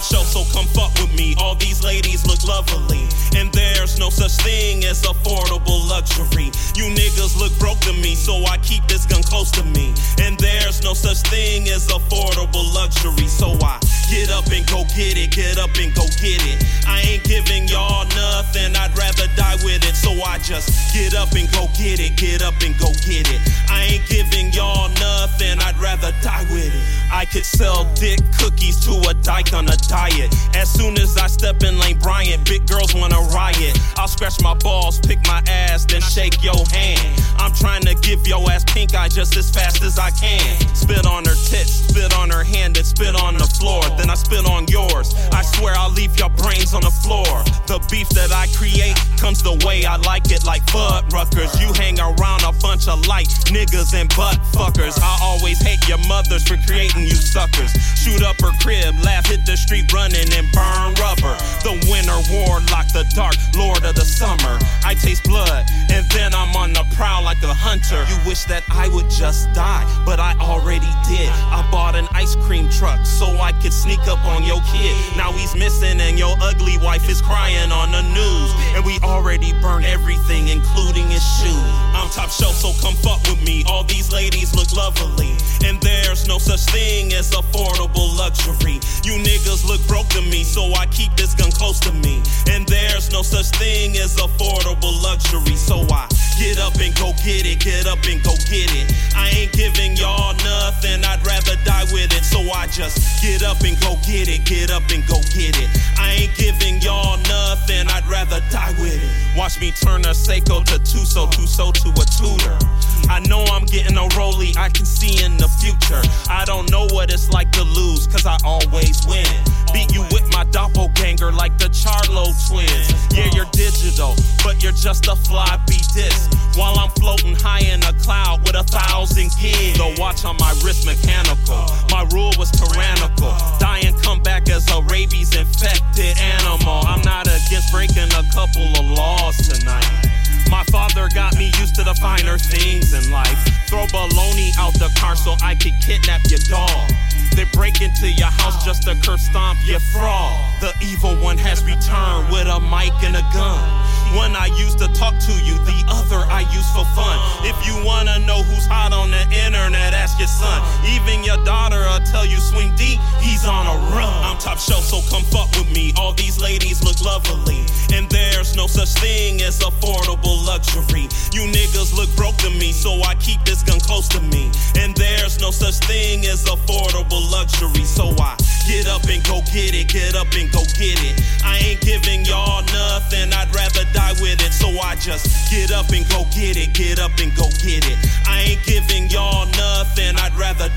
top shelf, so come fuck with me. All these ladies look lovely, and there's no such thing as affordable luxury. You niggas look broke to me, so I keep this gun close to me. And there's no such thing as affordable luxury, so I get up and go get it, get up and go get it. I ain't giving y'all nothing, I'd rather die with just get up and go get it, get up and go get it. I ain't giving y'all nothing, I'd rather die with it. I could sell dick cookies to a dyke on a diet. As soon as I step in Lane Bryant, big girls wanna riot. I'll scratch my balls, pick my ass, then shake your hand. I'm trying to give your ass pink eye just as fast as I can. Spit on her tits, spit on her hand, and spit on the floor. Then I spit on yours. I swear I'll leave your brains on the floor. Beef that I create comes the way I like it, like butt ruckers. You hang around a bunch of light niggas and butt fuckers. I always hate your mothers for creating you suckers. Shoot up her crib, laugh, hit the street running and burn rubber. The winter warlock, the dark lord of the summer. I taste blood, and then I'm on the prowl like a hunter. You wish that I would just die, but I already did. I bought an ice cream truck could sneak up on your kid. Now he's missing, and your ugly wife is crying on the news. And we already burned everything, including his shoes. I'm top shelf, so come fuck with me. All these ladies look lovely, and there's no such thing as affordable luxury. You niggas look broke to me, so I keep this gun close to me. And there's no such thing as affordable luxury, so I get up and go get it, get up and go get it. I ain't I just get up and go get it, get up and go get it. I ain't giving y'all nothing, I'd rather die with it. Watch me turn a Seiko to Tissot, Tissot to a Tudor. I know I'm getting a rollie, I can see in the future. I don't know what it's like to lose, cause I always While I'm floating high in a cloud with a thousand gigs. The watch on my wrist mechanical. My rule was tyrannical. And come back as a rabies infected animal. I'm not against breaking a couple of laws tonight. My father got me used to the finer things in life. Throw baloney out the car so I could kidnap your dog. They break into your house just to curb stomp your fraud. The evil one has returned with a mic and a gun. One I used to talk to you, the other I use for fun. If you wanna know who's hot on the internet, ask your son. Even your daughter will tell you Swing Dee, he's on a run. I'm top shelf, so come fuck with me. All these ladies look lovely, and there's no such thing as affordable luxury. You niggas look broke to me, so I keep this gun close to me. And there's no such thing as affordable luxury, so I and go get it, get up and go get it. I ain't giving y'all nothing, I'd rather die with it, so I just get up and go get it, get up and go get it. I ain't giving y'all nothing, I'd rather